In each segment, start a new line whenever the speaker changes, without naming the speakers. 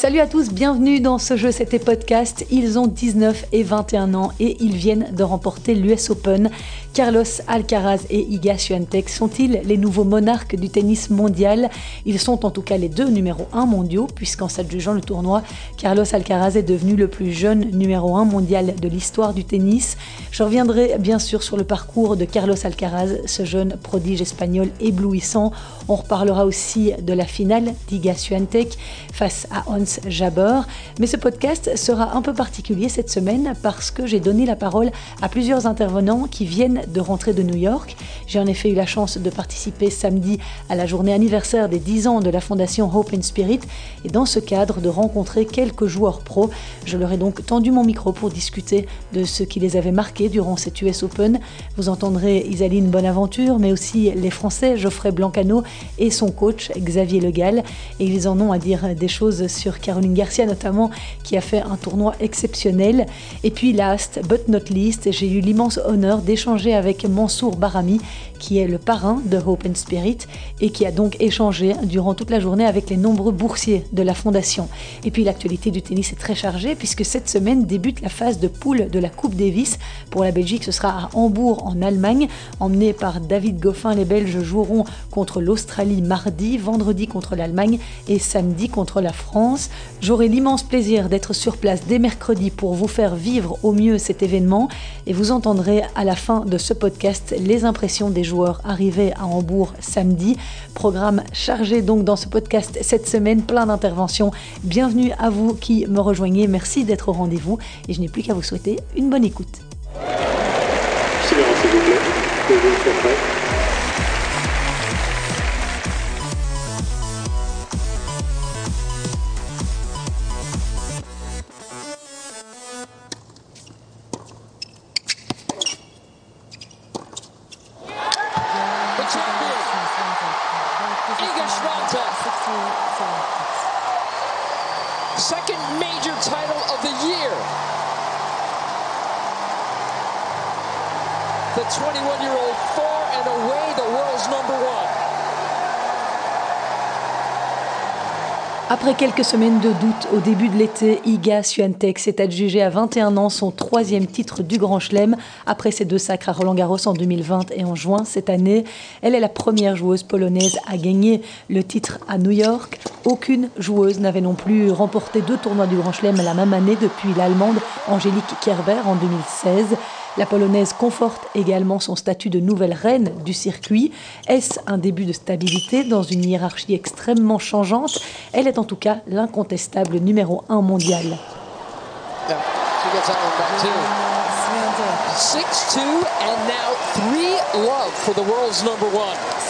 Salut à tous, bienvenue dans ce jeu, c'était podcast. Ils ont 19 et 21 ans et ils viennent de remporter l'US Open. Carlos Alcaraz et Iga Swiatek sont-ils les nouveaux monarques du tennis mondial? Ils sont en tout cas les deux numéros 1 mondiaux puisqu'en s'adjugeant le tournoi, Carlos Alcaraz est devenu le plus jeune numéro 1 mondial de l'histoire du tennis. Je reviendrai bien sûr sur le parcours de Carlos Alcaraz, ce jeune prodige espagnol éblouissant. On reparlera aussi de la finale d'Iga Swiatek face à Hans Jabber. Mais ce podcast sera un peu particulier cette semaine parce que j'ai donné la parole à plusieurs intervenants qui viennent de rentrer de New York. J'ai en effet eu la chance de participer samedi à la journée anniversaire des 10 ans de la fondation Hope and Spirit et dans ce cadre de rencontrer quelques joueurs pros. Je leur ai donc tendu mon micro pour discuter de ce qui les avait marqués durant cette US Open. Vous entendrez Isaline Bonaventure, mais aussi les Français Geoffrey Blancano et son coach Xavier Legal. Et ils en ont à dire des choses sur Caroline Garcia notamment, qui a fait un tournoi exceptionnel. Et puis last but not least, j'ai eu l'immense honneur d'échanger avec Mansour Barami, qui est le parrain de Hope and Spirit et qui a donc échangé durant toute la journée avec les nombreux boursiers de la fondation. Et puis l'actualité du tennis est très chargée puisque cette semaine débute la phase de poule de la Coupe Davis. Pour la Belgique, ce sera à Hambourg en Allemagne, emmené par David Goffin. Les Belges joueront contre l'Australie mardi, vendredi contre l'Allemagne et samedi contre la France. J'aurai l'immense plaisir d'être sur place dès mercredi pour vous faire vivre au mieux cet événement et vous entendrez à la fin de ce podcast les impressions des joueurs arrivés à Hambourg samedi. Programme chargé donc dans ce podcast cette semaine, plein d'interventions. Bienvenue à vous qui me rejoignez, merci d'être au rendez-vous et je n'ai plus qu'à vous souhaiter une bonne écoute.
Second
quelques semaines de doute au début de l'été, Iga Swiatek s'est adjugée à 21 ans son troisième titre du Grand Chelem après ses deux sacres à Roland Garros en 2020 et en juin cette année. Elle est la première joueuse polonaise à gagner le titre à New York. Aucune joueuse n'avait non plus remporté deux tournois du Grand Chelem la même année depuis l'Allemande Angélique Kerber en 2016. La Polonaise conforte également son statut de nouvelle reine du circuit. Est-ce un début de stabilité dans une hiérarchie extrêmement changeante? Elle est en tout cas l'incontestable numéro 1 mondial.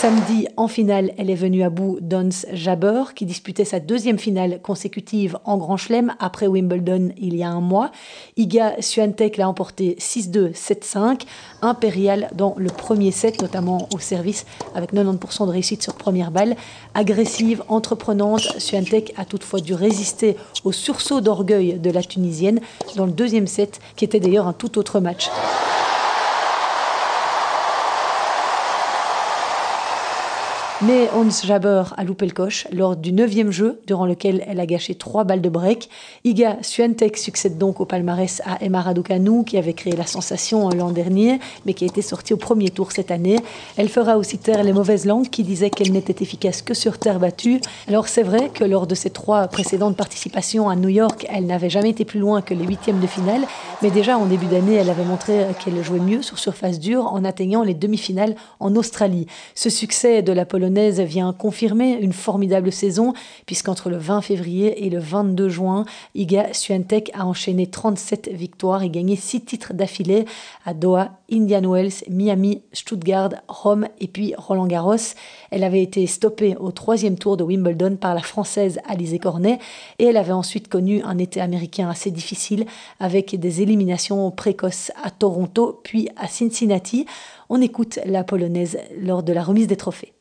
She gets that one back too. 6-2 and now 3 love for the world's number one.
Samedi, en finale, elle est venue à bout d'Ons Jabber, qui disputait sa deuxième finale consécutive en Grand Chelem après Wimbledon il y a un mois. Iga Swiatek l'a emporté 6-2, 7-5, impérial dans le premier set, notamment au service, avec 90% de réussite sur première balle. Agressive, entreprenante, Swiatek a toutefois dû résister au sursaut d'orgueil de la Tunisienne dans le deuxième set, qui était d'ailleurs un tout autre match. Mais Hans Jabber a loupé le coche lors du neuvième jeu, durant lequel elle a gâché trois balles de break. Iga Swiatek succède donc au palmarès à Emma Raducanu, qui avait créé la sensation l'an dernier, mais qui a été sortie au premier tour cette année. Elle fera aussi taire les mauvaises langues qui disaient qu'elle n'était efficace que sur terre battue. Alors c'est vrai que lors de ses trois précédentes participations à New York, elle n'avait jamais été plus loin que les huitièmes de finale, mais déjà en début d'année, elle avait montré qu'elle jouait mieux sur surface dure en atteignant les demi-finales en Australie. Ce succès de la Polonaise vient confirmer une formidable saison, puisqu'entre le 20 février et le 22 juin, Iga Swiatek a enchaîné 37 victoires et gagné 6 titres d'affilée à Doha, Indian Wells, Miami, Stuttgart, Rome et puis Roland Garros. Elle avait été stoppée au troisième tour de Wimbledon par la Française Alizé Cornet et elle avait ensuite connu un été américain assez difficile avec des éliminations précoces à Toronto puis à Cincinnati. On écoute la polonaise lors de la remise des trophées.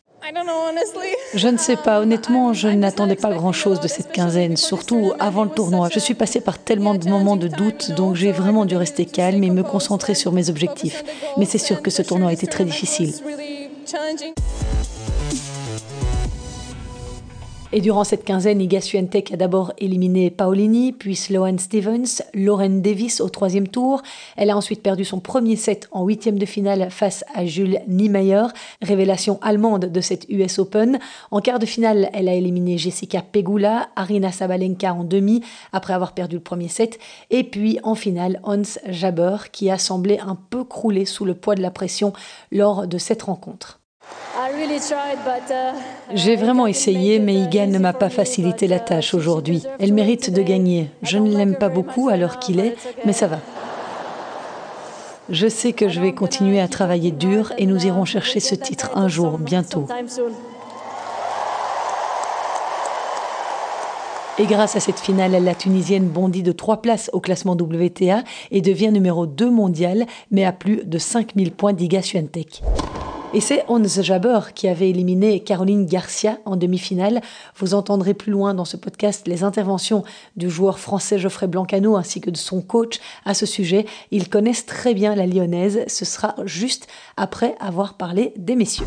Je ne sais pas, honnêtement, je n'attendais pas grand-chose de cette quinzaine, surtout avant le tournoi. Je suis passée par tellement de moments de doute, donc j'ai vraiment dû rester calme et me concentrer sur mes objectifs. Mais c'est sûr que ce tournoi a été très difficile. Et durant cette quinzaine, Iga a d'abord éliminé Paolini, puis Sloane Stevens, Lauren Davis au troisième tour. Elle a ensuite perdu son premier set en huitième de finale face à Jules Niemeyer, révélation allemande de cette US Open. En quart de finale, elle a éliminé Jessica Pegula, Arina Sabalenka en demi après avoir perdu le premier set. Et puis en finale, Hans Jaber qui a semblé un peu crouler sous le poids de la pression lors de cette rencontre. Uh, J'ai vraiment essayé, mais Iga ne m'a pas facilité la tâche aujourd'hui. Elle mérite de gagner. Je ne l'aime pas beaucoup à l'heure qu'il est, mais ça va. Je sais que je vais continuer à travailler dur et nous irons chercher ce titre un jour, bientôt. Et grâce à cette finale, la Tunisienne bondit de trois places au classement WTA et devient numéro 2 mondial, mais à plus de 5000 points d'Iga Swiatek. Et c'est Hans Jaber qui avait éliminé Caroline Garcia en demi-finale. Vous entendrez plus loin dans ce podcast les interventions du joueur français Geoffrey Blancano ainsi que de son coach à ce sujet. Ils connaissent très bien la lyonnaise. Ce sera juste après avoir parlé des messieurs.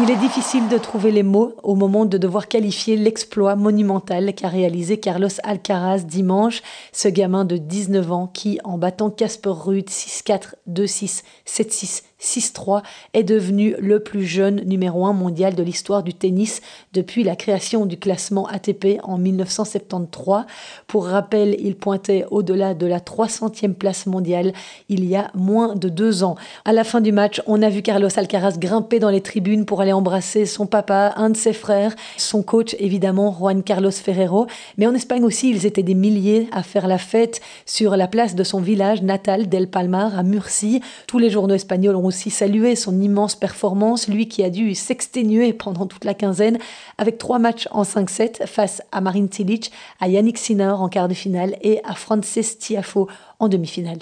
Il est difficile de trouver les mots au moment de devoir qualifier l'exploit monumental qu'a réalisé Carlos Alcaraz dimanche, ce gamin de 19 ans qui, en battant Casper Ruud 6-4, 2-6, 7-6, 6-3 est devenu le plus jeune numéro 1 mondial de l'histoire du tennis depuis la création du classement ATP en 1973. Pour rappel, il pointait au-delà de la 300e place mondiale il y a moins de deux ans. À la fin du match, on a vu Carlos Alcaraz grimper dans les tribunes pour aller embrasser son papa, un de ses frères, son coach évidemment Juan Carlos Ferrero. Mais en Espagne aussi, ils étaient des milliers à faire la fête sur la place de son village natal d'El Palmar à Murcie. Tous les journaux espagnols ont aussi salué son immense performance, lui qui a dû s'exténuer pendant toute la quinzaine avec trois matchs en 5-7 face à Marin Cilic, à Yannick Sinner en quart de finale et à Frances Tiafo en demi-finale.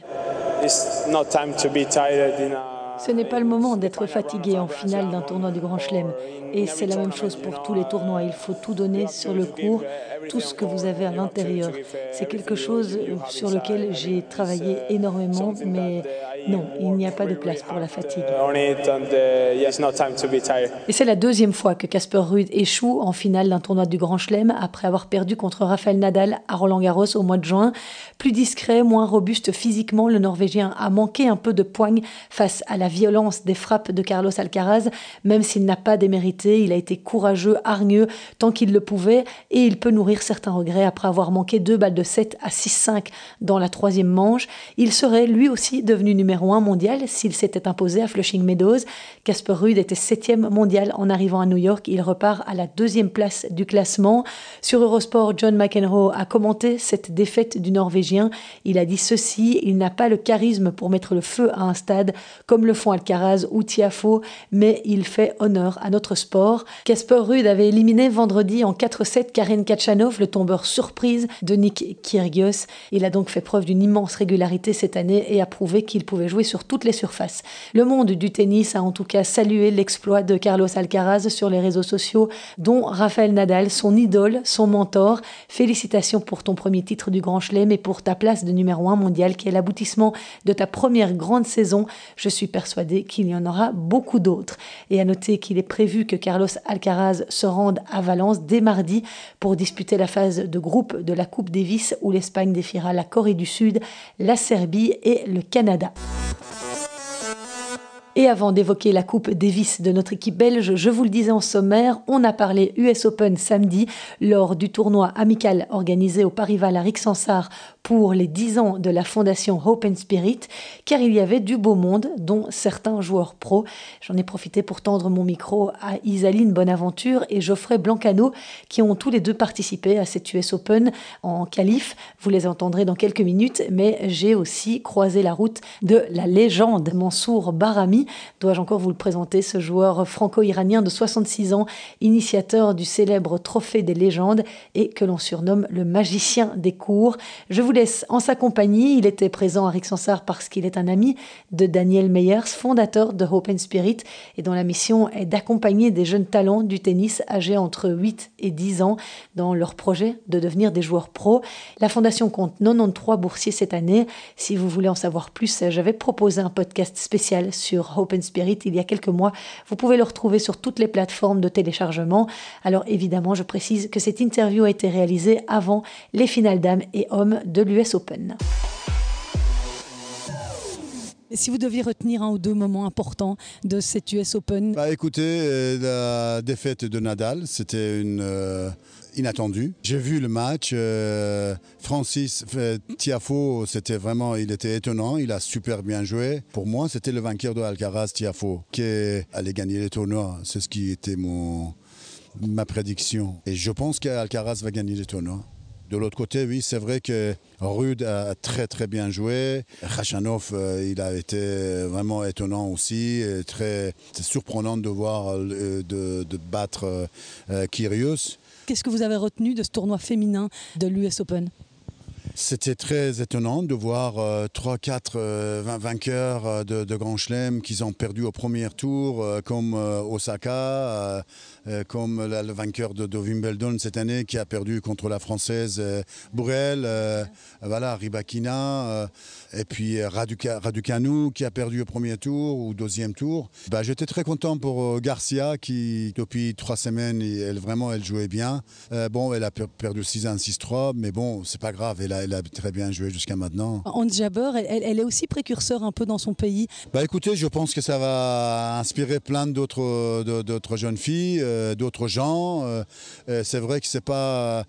Ce n'est pas le moment d'être fatigué en finale d'un tournoi du Grand Chelem. Et c'est la même chose pour tous les tournois. Il faut tout donner sur le cours, tout ce que vous avez à l'intérieur. C'est quelque chose sur lequel j'ai travaillé énormément, mais non, il n'y a pas de place pour la fatigue. Et c'est la deuxième fois que Casper Ruud échoue en finale d'un tournoi du Grand Chelem après avoir perdu contre Rafael Nadal à Roland Garros au mois de juin. Plus discret, moins robuste physiquement, le Norvégien a manqué un peu de poigne face à la violence des frappes de Carlos Alcaraz, même s'il n'a pas démérité, il a été courageux, hargneux tant qu'il le pouvait et il peut nourrir certains regrets après avoir manqué deux balles de 7 à 6-5 dans la troisième manche. Il serait lui aussi devenu numéro 1 mondial s'il s'était imposé à Flushing Meadows. Casper Ruud était septième mondial en arrivant à New York. Il repart à la deuxième place du classement. Sur Eurosport, John McEnroe a commenté cette défaite du Norvégien. Il a dit ceci, il n'a pas le charisme pour mettre le feu à un stade comme le font Alcaraz ou Tiafo, mais il fait honneur à notre sport. Casper Ruud avait éliminé vendredi en 4-7 Karen Kachanov, le tombeur surprise de Nick Kyrgios. Il a donc fait preuve d'une immense régularité cette année et a prouvé qu'il pouvait jouer sur toutes les surfaces. Le monde du tennis a en tout cas salué l'exploit de Carlos Alcaraz sur les réseaux sociaux, dont Rafael Nadal, son idole, son mentor. Félicitations pour ton premier titre du Grand Chelem et pour ta place de numéro 1 mondial qui est l'aboutissement de ta première grande saison. Je suis persuadé qu'il y en aura beaucoup d'autres. Et à noter qu'il est prévu que Carlos Alcaraz se rende à Valence dès mardi pour disputer la phase de groupe de la Coupe Davis où l'Espagne défiera la Corée du Sud, la Serbie et le Canada. Thank you. Et avant d'évoquer la Coupe Davis de notre équipe belge, je vous le disais en sommaire, on a parlé US Open samedi lors du tournoi amical organisé au Parival à Rixensart pour les 10 ans de la fondation Hope and Spirit, car il y avait du beau monde, dont certains joueurs pros. J'en ai profité pour tendre mon micro à Isaline Bonaventure et Geoffrey Blancano, qui ont tous les deux participé à cette US Open en qualif. Vous les entendrez dans quelques minutes, mais j'ai aussi croisé la route de la légende Mansour Barami, Dois-je encore vous le présenter, ce joueur franco-iranien de 66 ans, initiateur du célèbre Trophée des légendes et que l'on surnomme le magicien des cours? Je vous laisse en sa compagnie. Il était présent à Rixensart parce qu'il est un ami de Daniel Meyers, fondateur de Hope and Spirit et dont la mission est d'accompagner des jeunes talents du tennis âgés entre 8 et 10 ans dans leur projet de devenir des joueurs pros. La fondation compte 93 boursiers cette année. Si vous voulez en savoir plus, j'avais proposé un podcast spécial sur Hope and Spirit il y a quelques mois. Vous pouvez le retrouver sur toutes les plateformes de téléchargement. Alors évidemment, je précise que cette interview a été réalisée avant les finales dames et hommes de l'US Open. Si vous deviez retenir un ou deux moments importants de cette US Open?
Bah, Écoutez, euh, la défaite de Nadal, c'était une euh, inattendue. J'ai vu le match. Euh, Francis Tiafo, c'était vraiment, il était étonnant. Il a super bien joué. Pour moi, c'était le vainqueur de Alcaraz, Tiafo, qui allait gagner les tournois. C'est ce qui était mon, ma prédiction. Et je pense qu'Alcaraz va gagner les tournois. De l'autre côté, oui, c'est vrai que Rude a très très bien joué. Khachanov, euh, il a été vraiment étonnant aussi. Très, c'est surprenant de voir euh, de, battre euh.
Qu'est-ce que vous avez retenu de ce tournoi féminin de l'US Open?
C'était très étonnant de voir 3-4 vainqueurs de, de Grand Chelem qui ont perdu au premier tour, comme Osaka, euh, comme le vainqueur de, Wimbledon cette année qui a perdu contre la française euh, Bourrel, euh, voilà, Ribakina, et puis Raducanu qui a perdu au premier tour ou deuxième tour. Bah, J'étais très content pour Garcia qui, depuis trois semaines, elle, vraiment, elle jouait bien. bon, elle a perdu 6-1, 6-3, mais bon, c'est pas grave, elle a, elle a, très bien joué jusqu'à maintenant.
Jabber, elle, elle, est aussi précurseur un peu dans son pays.
Bah, écoutez, je pense que ça va inspirer plein d'autres jeunes filles. Euh, d'autres gens. Euh, euh, c'est vrai que c'est pas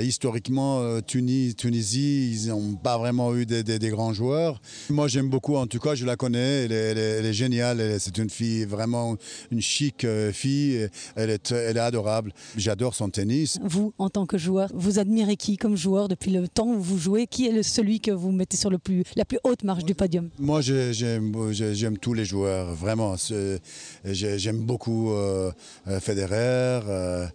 historiquement Tunisie, ils n'ont pas vraiment eu des, grands joueurs. Moi, j'aime beaucoup, en tout cas, je la connais, elle est, géniale. C'est une fille vraiment une chic fille. Elle est, elle est adorable. J'adore son tennis.
Vous, en tant que joueur, vous admirez qui comme joueur depuis le temps vous jouez Qui est celui que vous mettez sur la plus haute marche du podium?
Moi, j'aime tous les joueurs, vraiment. J'aime beaucoup Federer. Euh,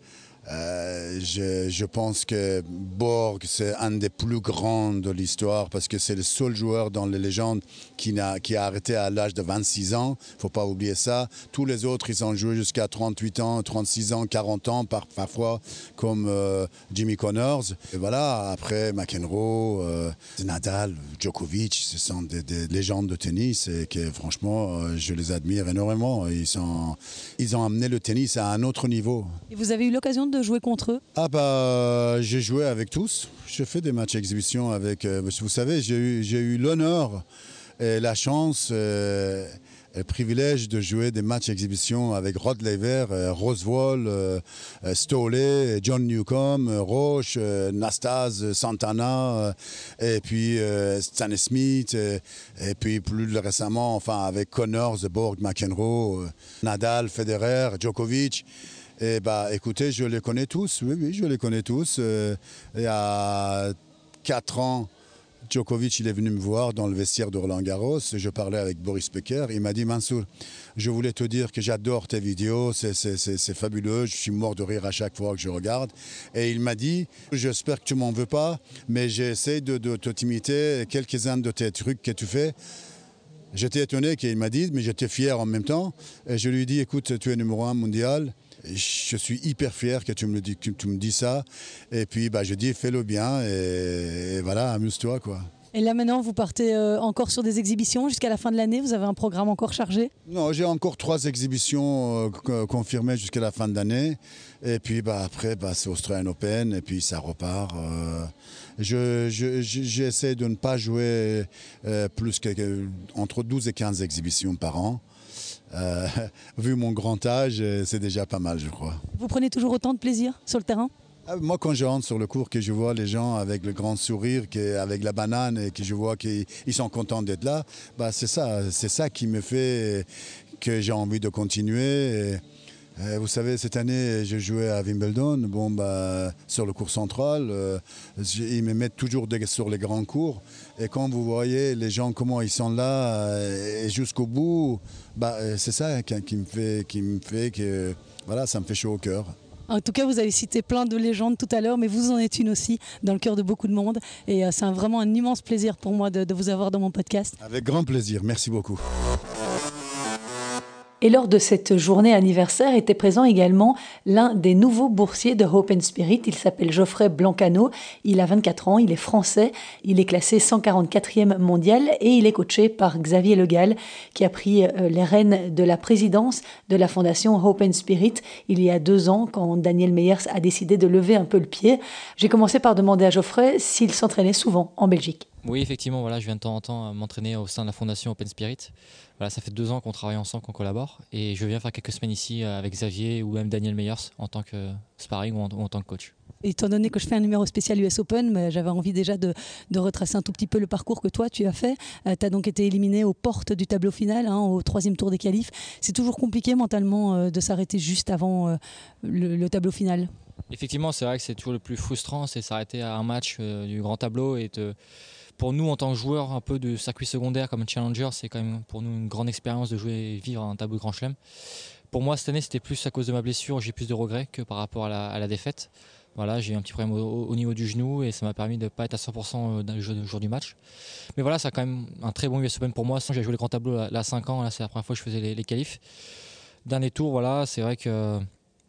euh, je, pense que Borg, c'est un des plus grands de l'histoire parce que c'est le seul joueur dans les légendes qui a, qui a arrêté à l'âge de 26 ans. Faut pas oublier ça. Tous les autres, ils ont joué jusqu'à 38 ans, 36 ans, 40 ans par, parfois, comme euh, Jimmy Connors. Voilà, après McEnroe, euh, Nadal, Djokovic, ce sont des, légendes de tennis et que franchement, je les admire énormément. Ils, sont, ils ont amené le tennis à un autre niveau.
Vous avez eu l'occasion de jouer contre eux?
Ah bah j'ai joué avec tous. J'ai fait des matchs exhibition avec. Euh, vous savez, j'ai eu, eu l'honneur et la chance. Euh, et le privilège de jouer des matchs exhibition avec Rod Laver, euh, Rosewall, euh, John Newcomb, Roche, Nastase, Santana, et puis Stan Smith, et, puis plus récemment, enfin avec Connors, Borg, McEnroe, Nadal, Federer, Djokovic. Eh bah, écoutez, je les connais tous. Oui, oui, je les connais tous. Euh, il y a quatre ans, Djokovic, il est venu me voir dans le vestiaire de Roland Garros. Je parlais avec Boris Becker. Il m'a dit Mansour, je voulais te dire que j'adore tes vidéos. C'est fabuleux. Je suis mort de rire à chaque fois que je regarde. Et il m'a dit J'espère que tu m'en veux pas, mais j'essaie de, de, de t'imiter quelques-uns de tes trucs que tu fais. J'étais étonné qu'il m'a dit, mais j'étais fier en même temps. Et je lui ai dit Écoute, tu es numéro un mondial. Je suis hyper fier que tu me, dis, tu me dis ça. Et puis, bah, je dis, fais-le bien et, voilà, amuse-toi, quoi.
Et là maintenant, vous partez euh, encore sur des exhibitions jusqu'à la fin de l'année? Vous avez un programme encore chargé?
Non, j'ai encore trois exhibitions euh, confirmées jusqu'à la fin de l'année. Et puis bah, après, bah, c'est Australian Open et puis ça repart. Euh. J'essaie de ne pas jouer plus que, entre 12 et 15 exhibitions par an. Euh, vu mon grand âge, euh, c'est déjà pas mal, je crois.
Vous prenez toujours autant de plaisir sur le terrain?
Ah, moi, quand je rentre sur le cours, que je vois les gens avec le grand sourire, avec la banane, et que je vois qu'ils sont contents d'être là, bah, c'est ça, c'est ça qui me fait que j'ai envie de continuer. Euh, vous savez, cette année, je jouais à Wimbledon, bon, bah, sur le cours central. euh, ils me mettent toujours des- sur les grands cours. Et quand vous voyez les gens, comment ils sont là, euh, et jusqu'au bout, bah, euh, c'est ça qui, qui me fait, qui me fait que voilà, ça me fait chaud au cœur.
En tout cas, vous avez cité plein de légendes tout à l'heure, mais vous en êtes une aussi dans le cœur de beaucoup de monde. Et c'est vraiment un immense plaisir pour moi de, de vous avoir dans mon podcast.
Avec grand plaisir. Merci beaucoup.
Et lors de cette journée anniversaire était présent également l'un des nouveaux boursiers de Hope and Spirit. Il s'appelle Geoffrey Blancano. Il a 24 ans, il est français, il est classé 144e mondial et il est coaché par Xavier Legal qui a pris euh, les rênes de la présidence de la fondation Hope and Spirit il y a deux ans quand Daniel Meyers a décidé de lever un peu le pied. J'ai commencé par demander à Geoffrey s'il s'entraînait souvent en Belgique.
Oui, effectivement, voilà, je viens de temps en temps à m'entraîner au sein de la fondation Open Spirit. Voilà, ça fait deux ans qu'on travaille ensemble, qu'on collabore. Et je viens faire quelques semaines ici euh, avec Xavier ou même Daniel Meyers en tant que sparring ou en, ou en tant que coach.
Étant donné que je fais un numéro spécial US Open, j'avais envie déjà de, de retracer un tout petit peu le parcours que toi tu as fait. tu as donc été éliminé aux portes du tableau final, hein, au troisième tour des qualifs. C'est toujours compliqué mentalement euh, de s'arrêter juste avant euh, le, le tableau final.
Effectivement, c'est vrai que c'est toujours le plus frustrant, c'est s'arrêter à un match euh, du grand tableau et de- pour nous en tant que joueurs un peu de circuit secondaire comme challenger, c'est quand même pour nous une grande expérience de jouer et vivre un tableau grand chelem. Pour moi cette année c'était plus à cause de ma blessure, j'ai plus de regrets que par rapport à la, défaite. Voilà, j'ai eu un petit problème au, au niveau du genou et ça m'a permis de ne pas être à 100% dans le jour, le jour du match. Mais voilà, c'est quand même un très bon US Open pour moi. J'ai joué le grand tableau là, là, 5 ans, là c'est la première fois que je faisais les, les qualifs. Dernier tour, voilà, c'est vrai que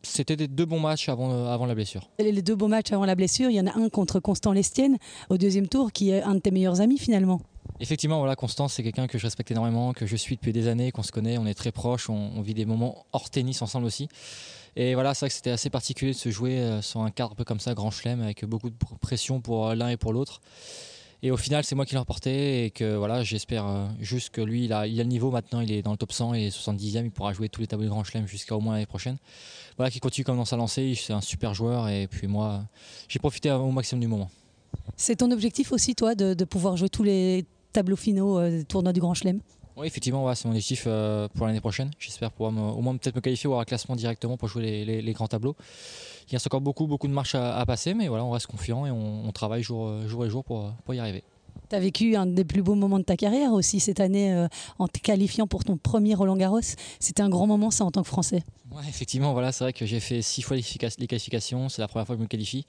c'était des deux bons matchs avant, avant la blessure.
Les deux beaux matchs avant la blessure, il y en a un contre Constant Lestienne au deuxième tour qui est un de tes meilleurs amis finalement.
Effectivement, voilà, Constance, c'est quelqu'un que je respecte énormément, que je suis depuis des années, qu'on se connaît, on est très proches, on, on vit des moments hors tennis ensemble aussi. Et voilà, c'est vrai que c'était assez particulier de se jouer euh, sur un cadre un peu comme ça, grand chelem, avec beaucoup de pr- pression pour euh, l'un et pour l'autre. Et au final, c'est moi qui l'ai remporté et que voilà, j'espère euh, juste que lui, il a, il a le niveau maintenant, il est dans le top 100 et 70e, il pourra jouer tous les tableaux de grand chelem jusqu'à au moins l'année prochaine. Voilà, qui continue comme dans sa lancée, c'est un super joueur et puis moi, j'ai profité au maximum du moment.
C'est ton objectif aussi toi de, de pouvoir jouer tous les tableaux finaux euh, des tournois du Grand Chelem?
Oui, effectivement, ouais, c'est mon objectif euh, pour l'année prochaine. J'espère pouvoir me- au moins peut-être me qualifier ou avoir un classement directement pour jouer les, les- les grands tableaux. Il reste encore beaucoup, beaucoup de marches à, à passer, mais voilà, on reste confiant et on, on travaille jour, euh, jour et jour pour, pour y arriver.
Tu as vécu un des plus beaux moments de ta carrière aussi cette année euh, en te qualifiant pour ton premier Roland Garros. C'était un grand moment ça en tant que Français.
Ouais, effectivement, voilà, c'est vrai que j'ai fait six fois les qualifica- les qualifications. C'est la première fois que je me qualifie.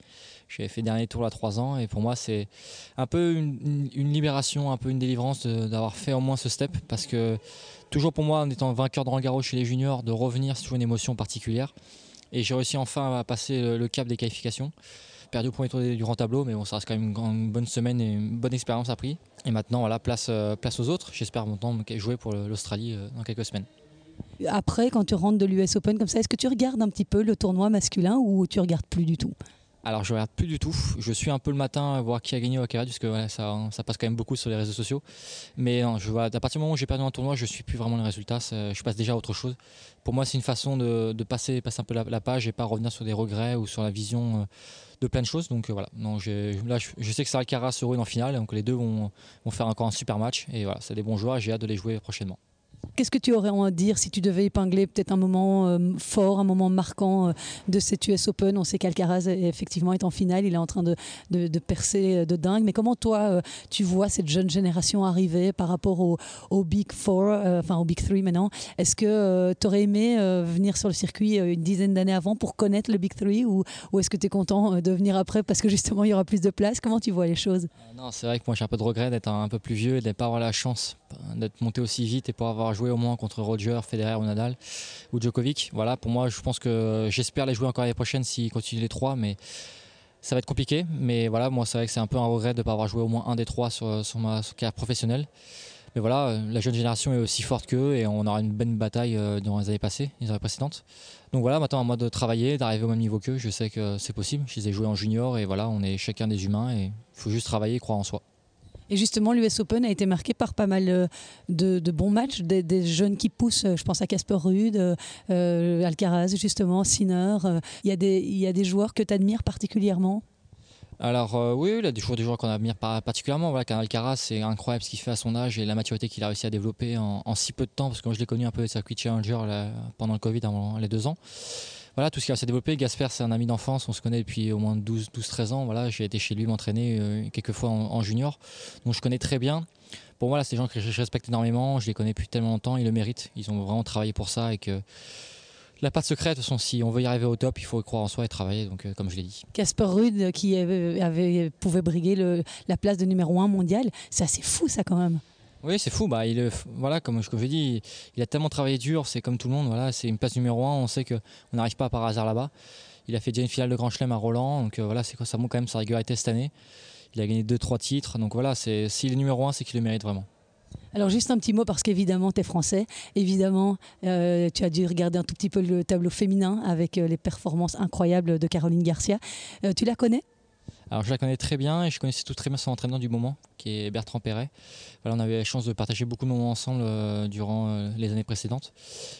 J'avais fait dernier tour à trois ans et pour moi, c'est un peu une, une- libération, un peu une délivrance d'avoir fait au moins ce step parce que toujours pour moi, en étant vainqueur de Roland Garros chez les juniors, de revenir, c'est toujours une émotion particulière. Et j'ai réussi enfin à passer le, cap des qualifications. Perdu au premier tour du grand tableau, mais bon, ça reste quand même une, bonne semaine et une bonne expérience appris. Et maintenant, voilà, place, euh, place aux autres. J'espère me- jouer pour l'Australie euh, dans quelques semaines.
Après, quand tu rentres de l'US Open comme ça, est-ce que tu regardes un petit peu le tournoi masculin ou tu regardes plus du tout?
Alors je regarde plus du tout. Je suis un peu le matin à voir qui a gagné au carré, parce que ça, ça passe quand même beaucoup sur les réseaux sociaux. Mais je vois, à partir du moment où j'ai perdu un tournoi, je suis plus vraiment les résultats. ça- Je passe déjà à autre chose. Pour moi, c'est une façon de, passer, passer un peu la, page et pas revenir sur des regrets ou sur la vision euh, de plein de choses. Donc euh, voilà. Non, je, sais que Sarah Alcaraz se roule en finale, donc les deux vont, vont faire encore un super match. Et voilà, c'est des bons joueurs. J'ai hâte de les jouer prochainement.
Qu'est-ce que tu aurais à dire si tu devais épingler peut-être un moment euh, fort, un moment marquant euh, de cette US Open? On sait qu'Alcaraz effectivement est en finale, il est en train de, de- percer euh, de dingue. Mais comment toi, tu vois cette jeune génération arriver par rapport au, Big Four, enfin au Big Three maintenant? Est-ce que tu aurais aimé venir sur le circuit une dizaine d'années avant pour connaître le Big Three ou, est-ce que tu es content de venir après parce que justement il y aura plus de place? Comment tu vois les choses?
Non, c'est vrai que moi j'ai un peu de regret d'être un, un peu plus vieux et de ne pas avoir la chance d'être monté aussi vite et pour avoir joué au moins contre Roger, Federer ou Nadal ou Djokovic. Voilà, pour moi je pense que j'espère les jouer encore l'année prochaine s'ils continuent les trois, mais ça va être compliqué. Mais voilà, moi c'est vrai que c'est un peu un regret de ne pas avoir joué au moins un des trois sur, sur ma carrière professionnelle. Mais voilà, la jeune génération est aussi forte qu'eux et on aura une bonne bataille euh, dans les années passées, les années précédentes. Donc voilà, maintenant à moi de travailler, d'arriver au même niveau qu'eux. Je sais que c'est possible. Je les ai joués en junior et voilà, on est chacun des humains et il faut juste travailler et croire en soi.
Et justement, l'US Open a été marqué par pas mal euh, de, bons matchs, des, jeunes qui poussent. Je pense à Casper Ruud, euh, euh, Alcaraz, justement, Sinner. Euh, Il y, a des- il y des joueurs que tu admires particulièrement?
Alors oui, il a des joueurs, qu'on admire particulièrement. Voilà, Alcaraz, c'est incroyable ce qu'il fait à son âge et la maturité qu'il a réussi à développer en, si peu de temps. Parce que moi, je l'ai connu un peu circuit Challenger pendant le Covid, avant les deux ans voilà, tout ce qui a s'est développé. Gasper, c'est un ami d'enfance, on se connaît depuis au moins 12-13 ans. Voilà, j'ai été chez lui m'entraîner euh, quelques fois en, junior, donc je connais très bien. Pour moi, c'est des gens que je respecte énormément, je les connais depuis tellement longtemps, ils le méritent, ils ont vraiment travaillé pour ça et que la patte secrète, de toute façon, si on veut y arriver au top, il faut croire en soi et travailler, donc, euh, comme je l'ai dit.
Casper Ruud, qui avait, pouvait briguer la place de numéro 1 mondial, c'est assez fou ça quand même.
Oui, c'est fou. Bah, il, voilà, comme je vous dit, il a tellement travaillé dur. C'est comme tout le monde. Voilà, c'est une place numéro un. On sait qu'on n'arrive pas par hasard là-bas. Il a fait déjà une finale de Grand Chelem à Roland. Donc euh, voilà, c'est ça montre quand même sa régularité cette année. Il a gagné 2-3 titres. Donc voilà, s'il est numéro un, c'est qu'il le mérite vraiment.
Alors juste un petit mot parce qu'évidemment tu es français, évidemment euh, tu as dû regarder un tout petit peu le tableau féminin avec euh, les performances incroyables de Caroline Garcia. tu la connais?
Alors je la connais très bien et je connaissais tout très bien son entraîneur du moment, qui est Bertrand Perret. On avait la chance de partager beaucoup de moments ensemble euh, durant euh, les années précédentes.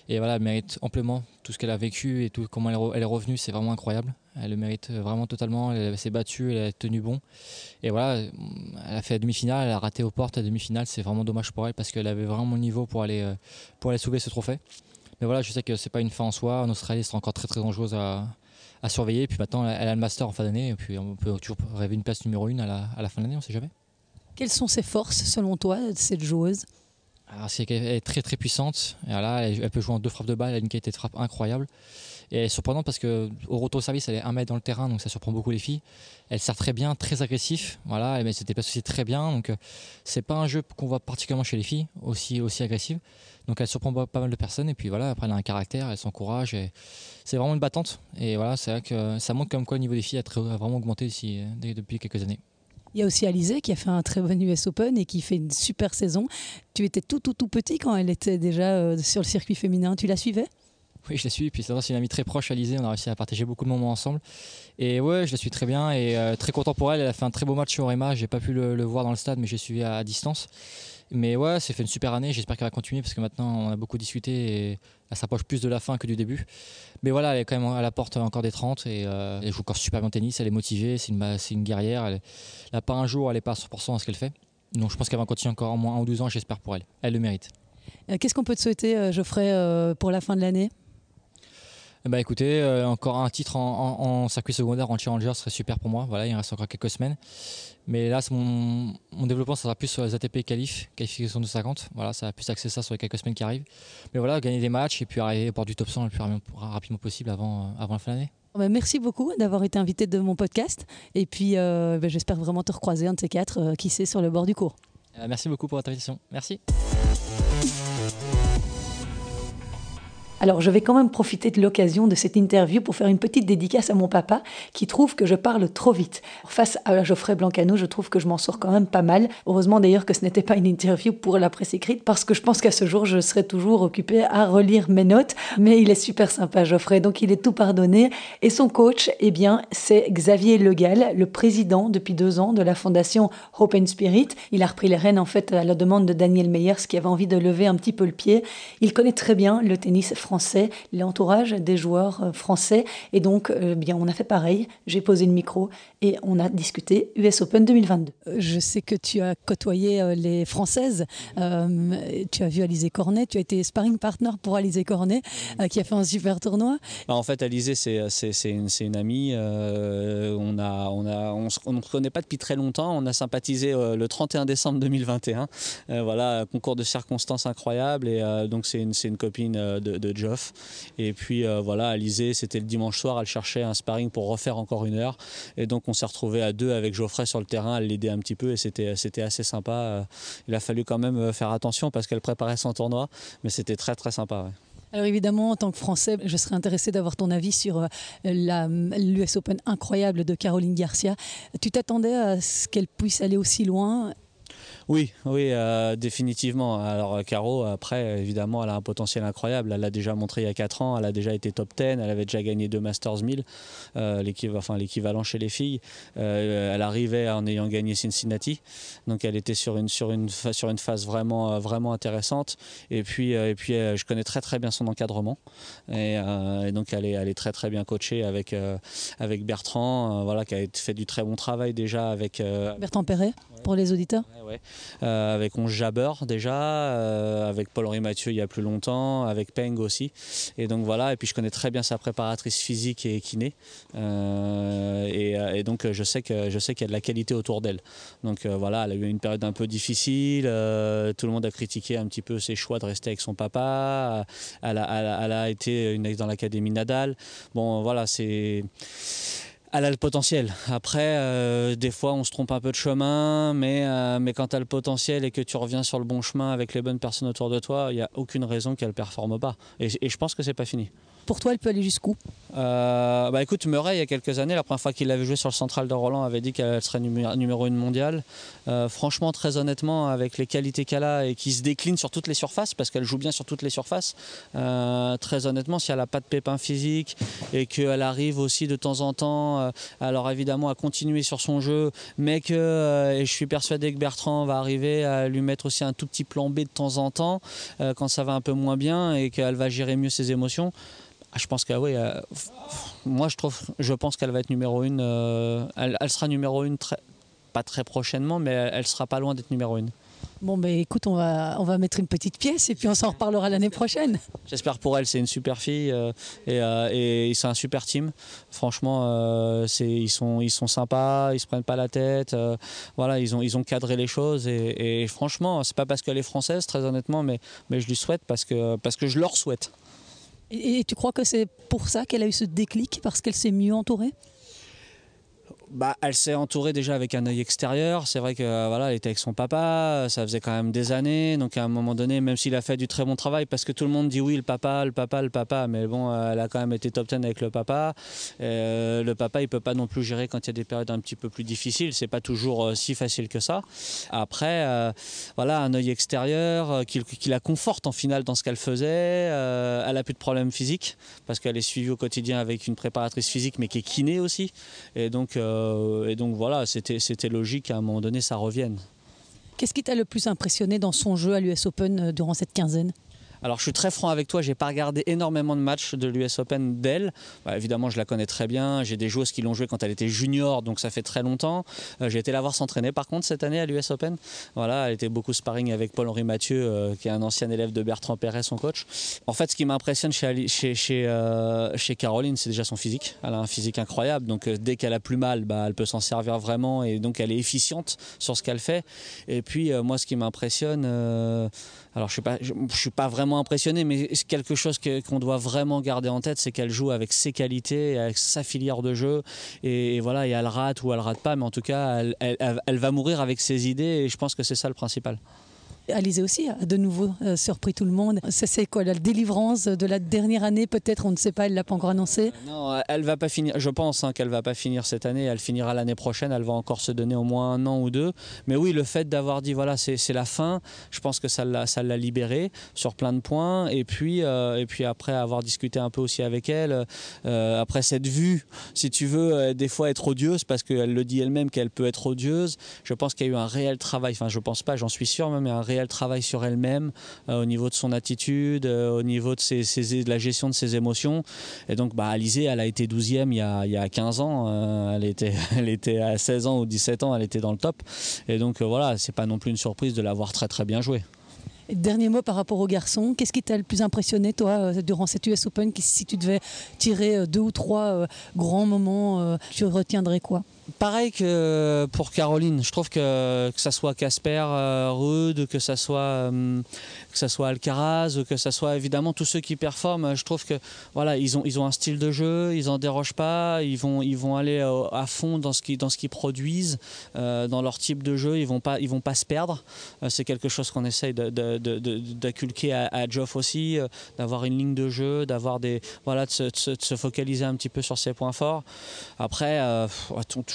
Et voilà, elle mérite amplement tout ce qu'elle a vécu et tout comment elle, est revenue, c'est vraiment incroyable. Elle le mérite euh, vraiment totalement. Elle, s'est battue, elle a tenu bon. Et voilà, elle a fait la demi-finale, elle a raté aux portes la demi-finale. C'est vraiment dommage pour elle parce qu'elle avait vraiment le niveau pour aller, pour aller soulever ce trophée. Mais voilà, je sais que c'est pas une fin en soi. En Australie, c'est encore très très dangereux à, à surveiller. puis maintenant, elle a le master en fin d'année. Et puis on peut toujours rêver une place numéro une à la, à la fin de l'année, on ne sait jamais.
Quelles sont ses forces, selon toi, cette joueuse?
Alors, c'est qu'elle est très très puissante. Et là, elle, peut jouer en deux frappes de balle, elle a une qualité de frappe incroyable. Et elle est surprenante parce que au service, elle est un mètre dans le terrain, donc ça surprend beaucoup les filles. Elle sert très bien, très agressif. Voilà, elle se déplace aussi très bien. Donc c'est pas un jeu qu'on voit particulièrement chez les filles, aussi, aussi agressive. Donc elle surprend pas mal de personnes et puis voilà, après elle a un caractère, elle s'encourage et c'est vraiment une battante. Et voilà, c'est vrai que ça montre comme quoi le niveau des filles a, vraiment augmenté depuis quelques années.
Il y a aussi Alizé qui a fait un très bon US Open et qui fait une super saison. Tu étais tout tout tout petit quand elle était déjà euh, sur le circuit féminin. Tu la suivais?
Oui, je la suis. Puis c'est une amie très proche, Alizé. On a réussi à partager beaucoup de moments ensemble. Et ouais, je la suis très bien et euh, très content pour elle. Elle a fait un très beau match sur Emma. J'ai pas pu le, voir dans le stade, mais j'ai suivi à distance. Mais ouais, c'est fait une super année. J'espère qu'elle va continuer parce que maintenant on a beaucoup discuté et elle s'approche plus de la fin que du début. Mais voilà, elle est quand même à la porte encore des 30 et euh, elle joue encore super bien au tennis. Elle est motivée, c'est une, guerrière. Elle n'a pas un jour, elle n'est pas à 100% à ce qu'elle fait. Donc je pense qu'elle va continuer encore au moins un ou deux ans, j'espère pour elle. Elle le mérite.
Euh, qu'est-ce qu'on peut te souhaiter, Geoffrey, pour la fin de l'année?
Bah écoutez, euh, encore un titre en, circuit secondaire en challenger serait super pour moi. Voilà, il reste encore quelques semaines. Mais là, mon, mon développement, ça sera plus sur les ATP qualif, qualification de 50. Voilà, ça va plus axer ça sur les quelques semaines qui arrivent. Mais voilà, gagner des matchs et puis arriver au bord du top 100 le plus rapidement possible avant, euh, avant la fin de l'année.
Bah, merci beaucoup d'avoir été invité de mon podcast. Et puis, euh, bah, j'espère vraiment te recroiser un de ces quatre, qui sait, sur le bord du cours.
merci beaucoup pour votre invitation. Merci.
Alors je vais quand même profiter de l'occasion de cette interview pour faire une petite dédicace à mon papa qui trouve que je parle trop vite. Face à Geoffrey Blancano, je trouve que je m'en sors quand même pas mal. Heureusement d'ailleurs que ce n'était pas une interview pour la presse écrite parce que je pense qu'à ce jour je serais toujours occupée à relire mes notes. Mais il est super sympa Geoffrey, donc il est tout pardonné. Et son coach, eh bien c'est Xavier Legal, le président depuis deux ans de la fondation Hope and Spirit. Il a repris les rênes en fait à la demande de Daniel Meyers qui avait envie de lever un petit peu le pied. Il connaît très bien le tennis français français, l'entourage des joueurs euh, français. Et donc, euh, bien, on a fait pareil. J'ai posé le micro et on a discuté US Open 2022. Euh, je sais que tu as côtoyé les Françaises. tu as vu Alizé Cornet. Tu as été sparring partner pour Alizé Cornet, qui a fait un super tournoi.
Bah, en fait, Alizé, c'est une, une, amie. on a, on a, on ne se connaît pas depuis très longtemps. On a sympathisé le 31 décembre 2021. voilà, concours de circonstances incroyable. Et donc, c'est une, une, copine de, de et puis euh, voilà, Alizé, c'était le dimanche soir, elle cherchait un sparring pour refaire encore une heure. Et donc on s'est retrouvé à deux avec Geoffrey sur le terrain, elle l'aidait un petit peu et c'était, c'était assez sympa. Euh, il a fallu quand même euh, faire attention parce qu'elle préparait son tournoi, mais c'était très très sympa.
Alors évidemment, en tant que Français, je serais intéressé d'avoir ton avis sur l'US Open incroyable de Caroline Garcia. Tu t'attendais à ce qu'elle puisse aller aussi loin
Oui, oui, euh, définitivement. Alors Caro, après, évidemment, elle a un potentiel incroyable. Elle l'a déjà montré il y a 4 ans, elle a déjà été top 10, elle avait déjà gagné deux Masters 1000, euh, l'équivalent chez les filles. Euh, elle arrivait en ayant gagné Cincinnati, donc elle était sur une, phase vraiment, intéressante. Et puis, puis je connais très très bien son encadrement. Et, donc elle est, très très bien coachée avec, avec Bertrand, voilà, qui a fait du très bon travail déjà avec...
Bertrand Perret, pour les auditeurs?
Euh, avec Onge Jabber déjà, euh, avec Paul-Henri Mathieu il y a plus longtemps, avec Peng aussi. Et donc voilà, et puis je connais très bien sa préparatrice physique et kiné. Euh, et, donc je sais que je sais qu'il y a de la qualité autour d'elle. Donc voilà, elle a eu une période un peu difficile. tout le monde a critiqué un petit peu ses choix de rester avec son papa. Elle a, elle a été une dans l'académie Nadal. Bon voilà, c'est elle a le potentiel. Après, euh, des fois, on se trompe un peu de chemin, mais, euh, mais quand tu as le potentiel et que tu reviens sur le bon chemin avec les bonnes personnes autour de toi, il n'y a aucune raison qu'elle ne performe pas. Et, et je pense que c'est pas fini.
Pour toi, elle peut aller jusqu'où?
Euh, bah écoute, Murray, il y a quelques années, la première fois qu'il avait joué sur le central de Roland, avait dit qu'elle serait numéro 1 mondiale. Euh, franchement, très honnêtement, avec les qualités qu'elle a et qui se décline sur toutes les surfaces, parce qu'elle joue bien sur toutes les surfaces, euh, très honnêtement, si elle n'a pas de pépin physique et qu'elle arrive aussi de temps en temps, alors évidemment, à continuer sur son jeu, mais que, et je suis persuadé que Bertrand va arriver à lui mettre aussi un tout petit plan B de temps en temps, quand ça va un peu moins bien et qu'elle va gérer mieux ses émotions. Ah, je pense que oui, euh, moi je trouve, je pense qu'elle va être numéro une. Euh, elle, sera numéro une très, pas très prochainement, mais elle sera pas loin d'être numéro une.
Bon, ben écoute, on va, on va mettre une petite pièce et puis on s'en reparlera l'année prochaine.
J'espère pour elle, c'est une super fille euh, et, c'est un super team. Franchement, ils, sont, ils sont sympas, ils se prennent pas la tête. voilà, ils ont, ils ont cadré les choses et, et franchement, c'est pas parce qu'elle est française, très honnêtement, mais, mais je lui souhaite parce que, parce que je leur souhaite.
Et, tu crois que c'est pour ça qu'elle a eu ce déclic, parce qu'elle s'est mieux entourée?
Bah, elle s'est entourée déjà avec un œil extérieur. C'est vrai que euh, voilà, elle était avec son papa, ça faisait quand même des années. Donc à un moment donné, même s'il a fait du très bon travail, parce que tout le monde dit oui, le papa, le papa, le papa, mais bon, euh, elle a quand même été top 10 avec le papa. Euh, le papa, il peut pas non plus gérer quand il y a des périodes un petit peu plus difficiles. C'est pas toujours si facile que ça. Après, voilà, un œil extérieur qui, la conforte en finale dans ce qu'elle faisait. elle a plus de problèmes physiques parce qu'elle est suivie au quotidien avec une préparatrice physique, mais qui est kiné aussi. Et donc euh, et donc voilà, c'était logique qu'à un moment donné, ça revienne.
Qu'est-ce qui t'a le plus impressionné dans son jeu à l'US Open euh, durant cette quinzaine?
Alors je suis très franc avec toi, j'ai pas regardé énormément de matchs de l'US Open d'elle. Bah, évidemment, je la connais très bien. J'ai des joueuses qui l'ont joué quand elle était junior, donc ça fait très longtemps. Euh, j'ai été la voir s'entraîner par contre cette année à l'US Open. Voilà, elle était beaucoup sparring avec Paul-Henri Mathieu, euh, qui est un ancien élève de Bertrand Perret, son coach. En fait, ce qui m'impressionne chez, euh, Caroline, c'est déjà son physique. Elle a un physique incroyable, donc dès qu'elle a plus mal, bah, elle peut s'en servir vraiment et donc elle est efficiente sur ce qu'elle fait. Et puis moi, ce qui m'impressionne alors je ne suis, pas vraiment impressionné, mais quelque chose qu'on doit vraiment garder en tête, c'est qu'elle joue avec ses qualités, avec sa filière de jeu. Et, voilà, et elle rate ou elle rate pas, mais en tout cas, elle va mourir avec ses idées et je pense que c'est ça le principal.
Alizé aussi a de nouveau euh, surpris tout le monde. C'est quoi la délivrance de la dernière année Peut-être, on ne sait pas, elle l'a pas encore annoncé.
Euh, non, elle va pas finir. Je pense hein, qu'elle va pas finir cette année. Elle finira l'année prochaine. Elle va encore se donner au moins un an ou deux. Mais oui, le fait d'avoir dit voilà, c'est la fin. Je pense que ça l'a libérée sur plein de points. Et puis euh, et puis après avoir discuté un peu aussi avec elle, après cette vue, si tu veux, des fois être odieuse parce qu'elle le dit elle-même qu'elle peut être odieuse. Je pense qu'il y a eu un réel travail. Enfin, je pense pas. J'en suis sûr mais un réel travaille sur elle-même euh, au niveau de son attitude, euh, au niveau de, la gestion de ses émotions. Et donc, bah, Alizé, elle a été 12e il y a, il y a 15 ans. Euh, elle, était, à 16 ans ou 17 ans, elle était dans le top. Et donc, voilà, c'est pas non plus une surprise de l'avoir très très bien joué.
Dernier mot par rapport aux garçons, qu'est-ce qui t'a le plus impressionné toi durant cette US Open Si tu devais tirer deux ou trois grands moments, tu retiendrais quoi?
Pareil que pour Caroline, je trouve que que ça soit Casper, euh, Rude, que ça soit euh, que ça soit Alcaraz, que ça soit évidemment tous ceux qui performent, je trouve que voilà, ils ont ils ont un style de jeu, ils en dérogent pas, ils vont ils vont aller euh, à fond dans ce qui dans ce qu'ils produisent, dans leur type de jeu, ils vont pas ils vont pas se perdre. c'est quelque chose qu'on essaye de, d'inculquer à, à Geoff aussi, d'avoir une ligne de jeu, d'avoir des voilà, de se, focaliser un petit peu sur ses points forts. Après, euh,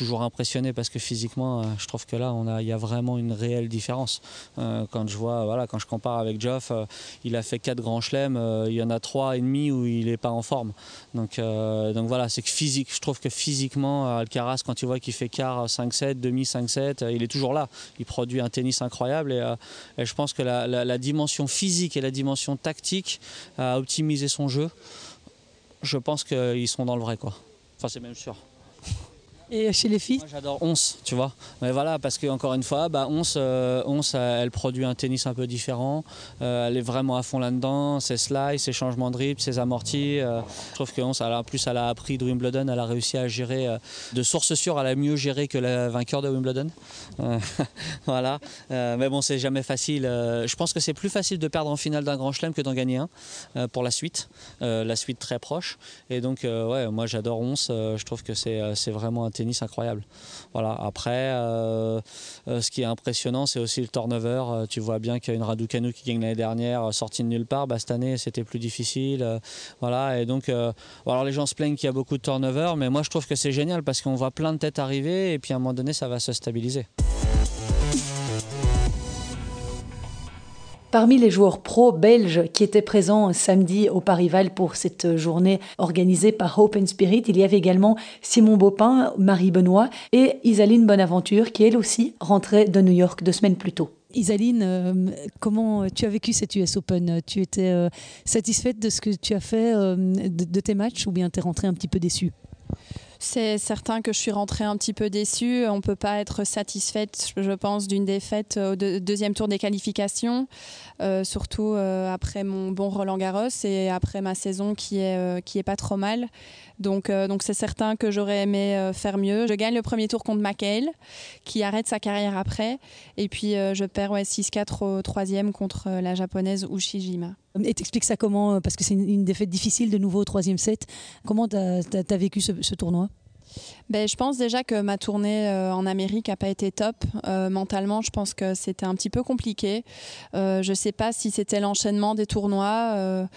toujours impressionné parce que physiquement, je trouve que là, on a, il y a vraiment une réelle différence. quand je vois, voilà, quand je compare avec Geoff, il a fait quatre grands chelems, il y en a trois et demi où il n'est pas en forme. Donc, donc voilà, c'est que physique, je trouve que physiquement, Alcaraz, quand tu vois qu'il fait quart 5-7, demi 5-7, il est toujours là. Il produit un tennis incroyable et, et je pense que la, la, dimension physique et la dimension tactique à optimiser son jeu, je pense qu'ils sont dans le vrai. Quoi. Enfin, c'est même sûr.
Et chez les filles
j'adore Once, tu vois. Mais voilà, parce qu'encore une fois, bah, Once, euh, euh, elle produit un tennis un peu différent. Euh, elle est vraiment à fond là-dedans. Ses slides, ses changements de dribble, ses amortis. je trouve que Once, en plus, elle a appris de Wimbledon. Elle a réussi à gérer de source sûre. Elle a mieux géré que la vainqueur de Wimbledon. voilà. mais bon, c'est jamais facile. je pense que c'est plus facile de perdre en finale d'un grand chelem que d'en gagner un pour la suite. la suite très proche. Et donc, ouais, moi j'adore Once. je trouve que c'est vraiment un tennis incroyable. Voilà. Après, euh, euh, ce qui est impressionnant, c'est aussi le turnover. Euh, tu vois bien qu'il y a une Raducanu qui gagne l'année dernière, sortie de nulle part. Bah, cette année, c'était plus difficile. voilà. Et donc, alors les gens se plaignent qu'il y a beaucoup de turnover, mais moi, je trouve que c'est génial parce qu'on voit plein de têtes arriver et puis à un moment donné, ça va se stabiliser.
Parmi les joueurs pro belges qui étaient présents samedi au Parival pour cette journée organisée par Hope and Spirit, il y avait également Simon Baupin, Marie Benoît et Isaline Bonaventure qui elle aussi rentrait de New York deux semaines plus tôt. Isaline, euh, comment tu as vécu cette US Open? Tu étais euh, satisfaite de ce que tu as fait euh, de, tes matchs ou bien tu es rentrée un petit peu déçue?
C'est certain que je suis rentrée un petit peu déçue. On ne peut pas être satisfaite, je pense, d'une défaite au deuxième tour des qualifications, euh, surtout euh, après mon bon Roland Garros et après ma saison qui est, euh, qui est pas trop mal. Donc, donc c'est certain que j'aurais aimé faire mieux. Je gagne le premier tour contre McHale, qui arrête sa carrière après. Et puis je perds ouais, 6-4 au troisième contre la japonaise Ushijima.
Et t'expliques ça comment? Parce que c'est une, défaite difficile de nouveau au troisième set. Comment tu as, vécu ce, tournoi?
Ben, je pense déjà que ma tournée euh, en Amérique n'a pas été top. Euh, mentalement, je pense que c'était un petit peu compliqué. Euh, je ne sais pas si c'était l'enchaînement des tournois,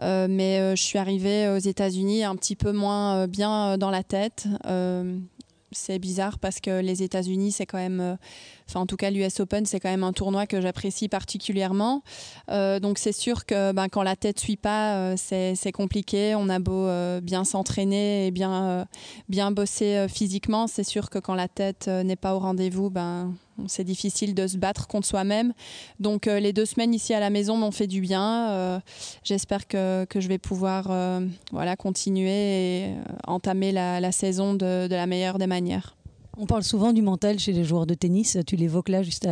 mais je suis arrivée aux États-Unis un petit peu moins bien dans la tête c'est bizarre parce que les États-Unis, c'est quand même, enfin en tout cas l'US Open, c'est quand même un tournoi que j'apprécie particulièrement. Euh, donc c'est sûr que ben, quand la tête suit pas, euh, c'est compliqué. On a beau bien s'entraîner et bien, bien bosser physiquement, c'est sûr que quand la tête n'est pas au rendez-vous, ben c'est difficile de se battre contre soi-même. Donc euh, les deux semaines ici à la maison m'ont fait du bien. Euh, j'espère que, je vais pouvoir euh, voilà, continuer et entamer la, saison de, la meilleure des manières.
On parle souvent du mental chez les joueurs de tennis. Tu l'évoques là juste.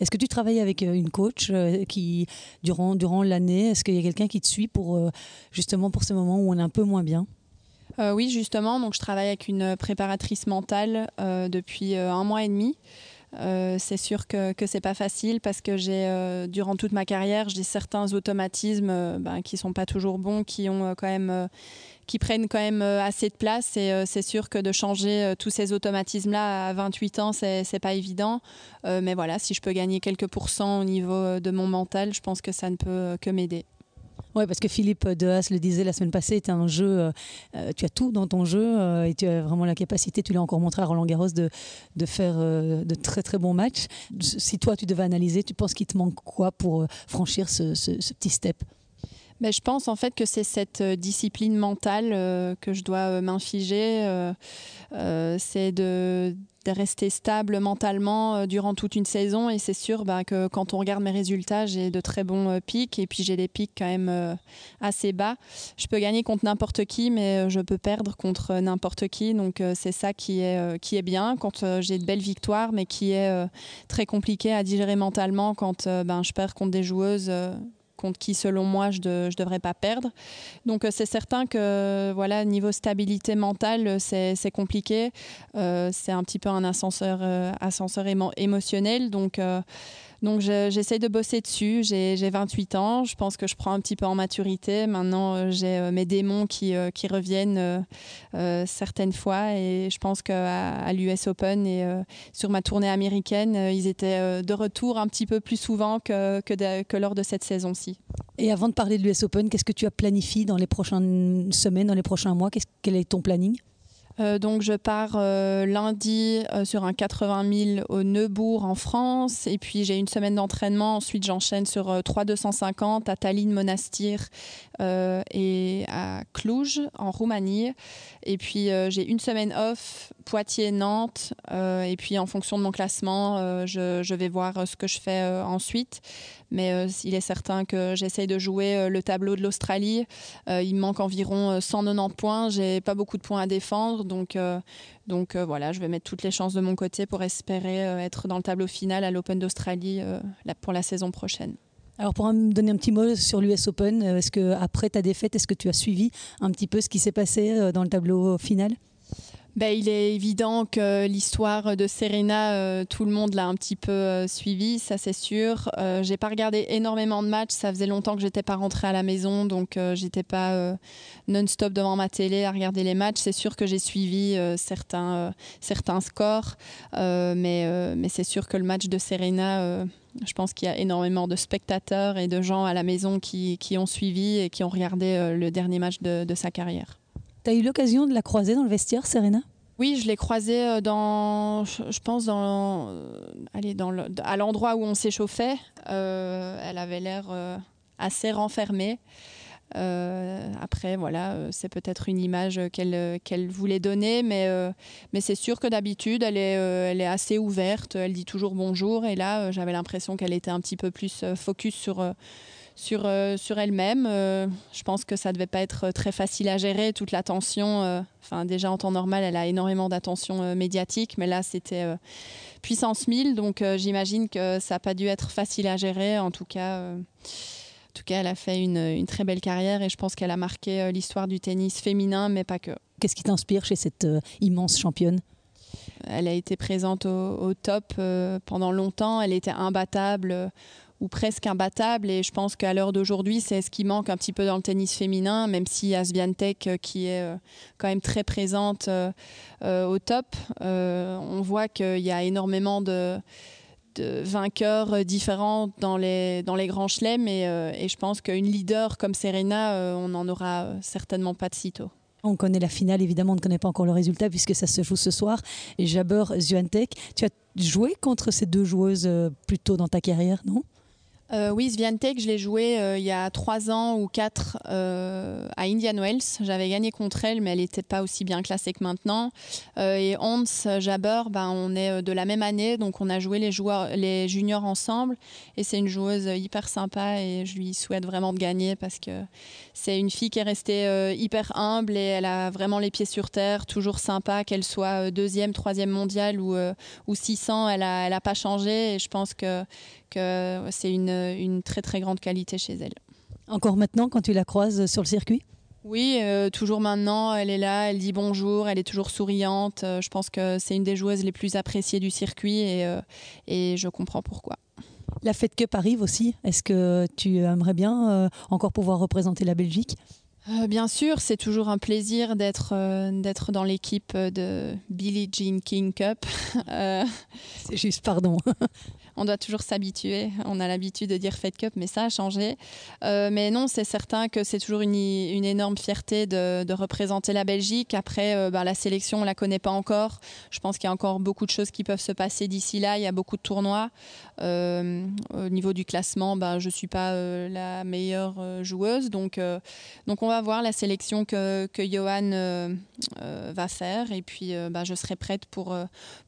Est-ce que tu travailles avec une coach qui durant durant l'année Est-ce qu'il y a quelqu'un qui te suit pour justement pour ces moments où on est un peu moins bien?
Oui, justement. Donc je travaille avec une préparatrice mentale depuis un mois et demi. Euh, c'est sûr que ce n'est pas facile parce que j'ai euh, durant toute ma carrière j'ai certains automatismes euh, ben, qui sont pas toujours bons, qui ont quand même qui prennent quand même assez de place et c'est sûr que de changer tous ces automatismes là à 28 ans c'est pas évident mais voilà si je peux gagner quelques pourcents au niveau de mon mental je pense que ça ne peut que m'aider.
Oui, parce que Philippe Dehaas le disait la semaine passée, tu un jeu, euh, euh, tu as tout dans ton jeu euh, et tu as vraiment la capacité, tu l'as encore montré à Roland Garros, de, faire de très très bons matchs. Si toi tu devais analyser, tu penses qu'il te manque quoi pour franchir ce, petit step?
Mais je pense en fait que c'est cette discipline mentale que je dois m'infiger. c'est de rester stable mentalement euh, durant toute une saison. Et c'est sûr bah, que quand on regarde mes résultats, j'ai de très bons euh, pics et puis j'ai des pics quand même euh, assez bas. Je peux gagner contre n'importe qui, mais je peux perdre contre n'importe qui. Donc c'est ça qui est, qui est bien quand j'ai de belles victoires, mais qui est très compliqué à digérer mentalement quand ben, je perds contre des joueuses contre qui, selon moi, je ne devrais pas perdre. Donc, euh, c'est certain que, voilà, niveau stabilité mentale, c'est compliqué. Euh, c'est un petit peu un ascenseur, euh, ascenseur émotionnel. Donc, Donc j'essaye de bosser dessus. J'ai 28 ans. Je pense que je prends un petit peu en maturité. Maintenant, euh, j'ai euh, mes démons qui, euh, reviennent certaines fois. Et je pense qu'à à, l'US Open et sur ma tournée américaine, ils étaient de retour un petit peu plus souvent que lors de cette saison-ci.
Et avant de parler de l'US Open, qu'est-ce que tu as planifié dans les prochaines semaines, dans les prochains mois? Quel est ton planning?
Euh, donc je pars euh, lundi euh, sur un 80 000 au Neubourg en France et puis j'ai une semaine d'entraînement. Ensuite j'enchaîne sur 3 250 à Tallinn Monastir et à Cluj en Roumanie. Et puis j'ai une semaine off Poitiers Nantes et puis en fonction de mon classement je, je, vais voir ce que je fais ensuite. Mais euh, il est certain que j'essaye de jouer euh, le tableau de l'Australie. Euh, il me manque environ 190 points. J'ai pas beaucoup de points à défendre. Donc, donc voilà, je vais mettre toutes les chances de mon côté pour espérer être dans le tableau final à l'Open d'Australie pour la saison prochaine.
Alors pour me donner un petit mot sur l'US Open, est-ce que après ta défaite, est-ce que tu as suivi un petit peu ce qui s'est passé dans le tableau final?
Ben, il est évident que l'histoire de Serena, euh, tout le monde l'a un petit peu euh, suivi, ça c'est sûr. Euh, j'ai pas regardé énormément de matchs, ça faisait longtemps que j'étais pas rentrée à la maison, donc j'étais pas non-stop devant ma télé à regarder les matchs. C'est sûr que j'ai suivi certains, certains scores, mais, mais c'est sûr que le match de Serena je pense qu'il y a énormément de spectateurs et de gens à la maison qui, qui ont suivi et qui ont regardé le dernier match de sa carrière.
Tu as eu l'occasion de la croiser dans le vestiaire, Serena?
Oui, je l'ai croisée euh, dans, je pense, dans, euh, allez, dans le, à l'endroit où on s'échauffait. Euh, elle avait l'air assez renfermée. après, voilà, c'est peut-être une image qu'elle voulait donner, mais, mais c'est sûr que d'habitude, elle est, elle est assez ouverte. Elle dit toujours bonjour. Et là, j'avais l'impression qu'elle était un petit peu plus focus sur sur, euh, sur elle-même. Euh, je pense que ça ne devait pas être très facile à gérer, toute l'attention. Euh, enfin, déjà en temps normal, elle a énormément d'attention médiatique, mais là, c'était puissance 1000. Donc, j'imagine que ça n'a pas dû être facile à gérer. En tout cas, en tout cas elle a fait une, une très belle carrière et je pense qu'elle a marqué l'histoire du tennis féminin, mais pas que.
Qu'est-ce qui t'inspire chez cette immense championne?
Elle a été présente au, au top pendant longtemps, elle était imbattable ou presque imbattable. Et je pense qu'à l'heure d'aujourd'hui, c'est ce qui manque un petit peu dans le tennis féminin, même si Asviantec, euh, qui est euh, quand même très présente euh, au top, on voit qu'il y a énormément de, vainqueurs différents dans les, dans les grands chelems. Et, je pense qu'une leader comme Serena, on n'en aura certainement pas de sitôt.
On connaît la finale, évidemment, on ne connaît pas encore le résultat puisque ça se joue ce soir. Et Jabber Zuantec, tu as joué contre ces deux joueuses plus tôt dans ta carrière, non?
Euh, oui, Sviantec, je l'ai joué euh, il y a trois ans ou quatre euh, à Indian Wells. J'avais gagné contre elle, mais elle n'était pas aussi bien classée que maintenant. et Hans Jabber, ben, on est de la même année, donc on a joué les, joueurs, les juniors ensemble. Et c'est une joueuse hyper sympa et je lui souhaite vraiment de gagner parce que c'est une fille qui est restée hyper humble et elle a vraiment les pieds sur terre, toujours sympa, qu'elle soit deuxième, troisième mondiale ou, ou 600, elle n'a elle a pas changé. Et je pense que que c'est une, une, très très grande qualité chez elle.
Encore maintenant quand tu la croises sur le circuit?
Oui, euh, toujours maintenant, elle est là, elle dit bonjour, elle est toujours souriante. Euh, je pense que c'est une des joueuses les plus appréciées du circuit et, euh, et je comprends pourquoi.
La Fed Cup arrive aussi. Est-ce que tu aimerais bien encore pouvoir représenter la Belgique?
Bien sûr, c'est toujours un plaisir d'être d'être dans l'équipe de Billie Jean King Cup.
c'est juste, pardon.
on doit toujours s'habituer. On a l'habitude de dire Fed Cup, mais ça a changé. Euh, mais non, c'est certain que c'est toujours une, énorme fierté de, représenter la Belgique. Après, euh, ben, la sélection, on la connaît pas encore. Je pense qu'il y a encore beaucoup de choses qui peuvent se passer d'ici là. Il y a beaucoup de tournois. Euh, au niveau du classement, ben, je suis pas la meilleure joueuse, donc donc on va voir la sélection que, Johan va faire. Et puis, ben, je serai prête pour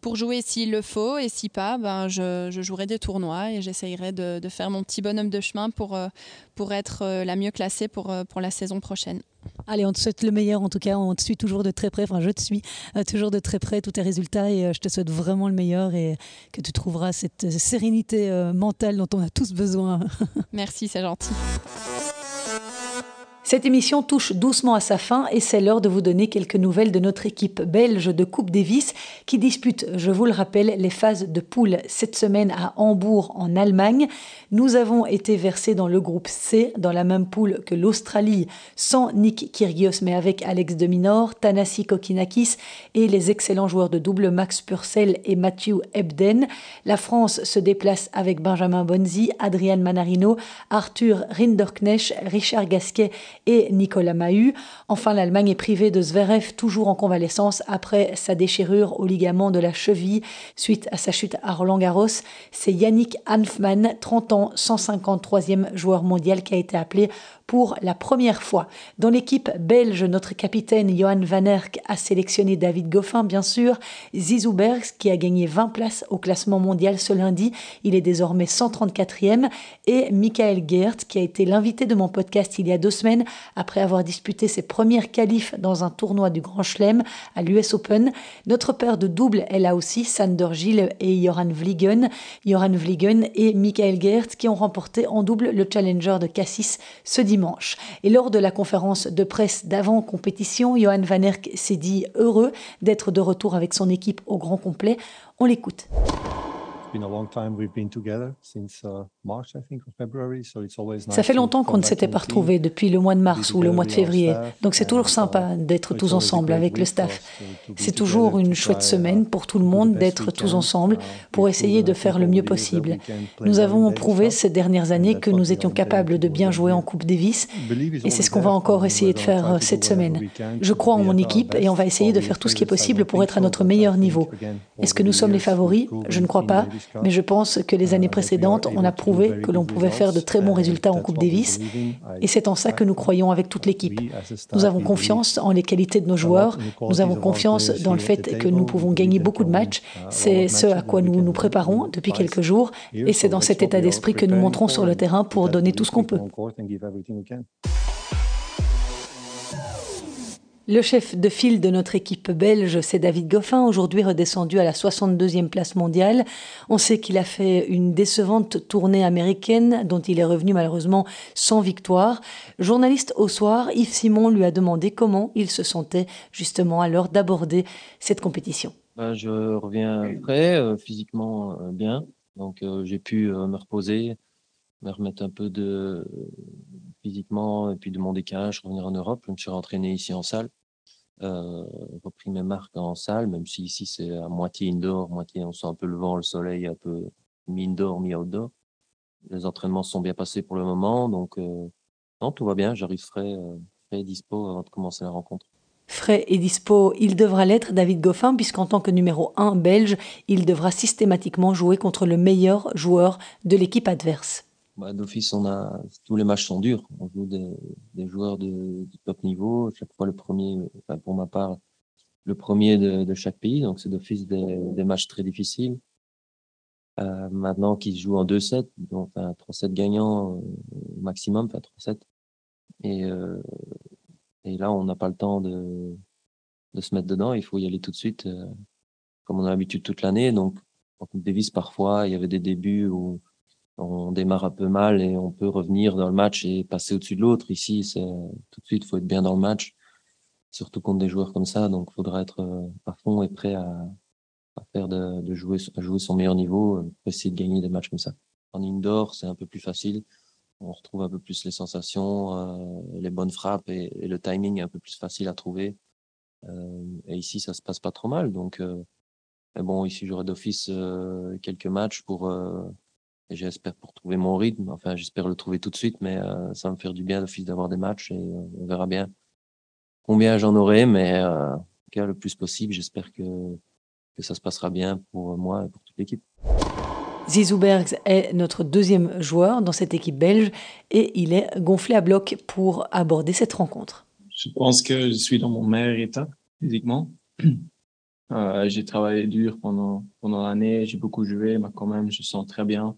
pour jouer s'il le faut, et si pas, ben je, je jouerai des tournois et j'essayerai de, faire mon petit bonhomme de chemin pour, euh, pour être euh, la mieux classée pour, euh, pour la saison prochaine.
Allez, on te souhaite le meilleur en tout cas, on te suit toujours de très près, enfin je te suis toujours de très près tous tes résultats et je te souhaite vraiment le meilleur et que tu trouveras cette sérénité mentale dont on a tous besoin.
Merci, c'est gentil.
Cette émission touche doucement à sa fin et c'est l'heure de vous donner quelques nouvelles de notre équipe belge de Coupe Davis qui dispute, je vous le rappelle, les phases de poule cette semaine à Hambourg en Allemagne. Nous avons été versés dans le groupe C, dans la même poule que l'Australie, sans Nick Kyrgios mais avec Alex de Minor, Tanasi Kokinakis et les excellents joueurs de double Max Purcell et Matthew Ebden. La France se déplace avec Benjamin Bonzi, Adrian Manarino, Arthur Rinderknecht, Richard Gasquet et Nicolas Mahut. Enfin, l'Allemagne est privée de Zverev, toujours en convalescence après sa déchirure au ligament de la cheville suite à sa chute à Roland Garros. C'est Yannick Hanfmann, 30 ans, 153e joueur mondial qui a été appelé pour la première fois. Dans l'équipe belge, notre capitaine Johan Van Erck a sélectionné David Goffin, bien sûr, Zizou Bergs qui a gagné 20 places au classement mondial ce lundi, il est désormais 134e, et Michael Geert qui a été l'invité de mon podcast il y a deux semaines après avoir disputé ses premières qualifs dans un tournoi du Grand Chelem à l'US Open. Notre paire de double est là aussi, Sander Gilles et Joran Vliegen. Joran Vliegen et Michael Geert qui ont remporté en double le Challenger de Cassis ce dimanche. Et lors de la conférence de presse d'avant-compétition, Johan Van Erck s'est dit heureux d'être de retour avec son équipe au grand complet. On l'écoute. Ça fait longtemps qu'on ne s'était pas retrouvés depuis le mois de mars ou le mois de février, donc c'est toujours sympa d'être tous ensemble avec le staff. C'est toujours une chouette semaine pour tout le monde d'être tous ensemble pour essayer de faire le mieux possible. Nous avons prouvé ces dernières années que nous étions capables de bien jouer en Coupe Davis et c'est ce qu'on va encore essayer de faire cette semaine. Je crois en mon équipe et on va essayer de faire tout ce qui est possible pour être à notre meilleur niveau. Est-ce que nous sommes les favoris Je ne crois pas. Mais je pense que les années précédentes, on a prouvé que l'on pouvait faire de très bons résultats en Coupe Davis. Et c'est en ça que nous croyons avec toute l'équipe. Nous avons confiance en les qualités de nos joueurs. Nous avons confiance dans le fait que nous pouvons gagner beaucoup de matchs. C'est ce à quoi nous nous préparons depuis quelques jours. Et c'est dans cet état d'esprit que nous montrons sur le terrain pour donner tout ce qu'on peut. Le chef de file de notre équipe belge, c'est David Goffin, aujourd'hui redescendu à la 62e place mondiale. On sait qu'il a fait une décevante tournée américaine dont il est revenu malheureusement sans victoire. Journaliste au soir, Yves Simon lui a demandé comment il se sentait justement à l'heure d'aborder cette compétition.
Ben, je reviens prêt, euh, physiquement euh, bien. Donc euh, j'ai pu me reposer, me remettre un peu de physiquement et puis de mon décalage, revenir en Europe. Je me suis rentraîné ici en salle euh, repris mes marques en salle, même si ici c'est à moitié indoor, moitié on sent un peu le vent, le soleil, un peu mi-indoor, mi-outdoor. Les entraînements sont bien passés pour le moment, donc euh, non, tout va bien, j'arrive frais, euh, frais et dispo avant de commencer la rencontre.
Frais et dispo, il devra l'être, David Goffin, puisqu'en tant que numéro 1 belge, il devra systématiquement jouer contre le meilleur joueur de l'équipe adverse.
Bah, D'office, on a tous les matchs sont durs. On joue des, des joueurs de, top niveau. Chaque fois le premier, enfin, pour ma part, le premier de, de chaque pays. Donc c'est d'office des, des, matchs très difficiles. Euh, maintenant qu'ils jouent en 2-7, donc enfin, 3-7 gagnants euh, maximum, enfin 3-7. Et, euh, et là, on n'a pas le temps de, de se mettre dedans. Il faut y aller tout de suite, euh, comme on a l'habitude toute l'année. Donc en Coupe Davis, parfois, il y avait des débuts où on démarre un peu mal et on peut revenir dans le match et passer au-dessus de l'autre. Ici, c'est tout de suite, faut être bien dans le match, surtout contre des joueurs comme ça. Donc, faudra être euh, à fond et prêt à, faire de, de, jouer, à jouer son meilleur niveau, euh, pour essayer de gagner des matchs comme ça. En indoor, c'est un peu plus facile. On retrouve un peu plus les sensations, euh, les bonnes frappes et, le timing est un peu plus facile à trouver. Et ici, ça se passe pas trop mal. Donc, euh, mais bon, ici, j'aurai d'office quelques matchs pour j'espère pour trouver mon rythme. Enfin, j'espère le trouver tout de suite, mais euh, ça va me faire du bien d'office d'avoir des matchs et euh, on verra bien combien j'en aurai, mais euh, en tout cas, le plus possible. J'espère que, que ça se passera bien pour moi et pour toute l'équipe.
Zizou Bergs est notre deuxième joueur dans cette équipe belge et il est gonflé à bloc pour aborder cette rencontre.
Je pense que je suis dans mon meilleur état physiquement. Euh, j'ai travaillé dur pendant pendant l'année, j'ai beaucoup joué, mais quand même je sens très bien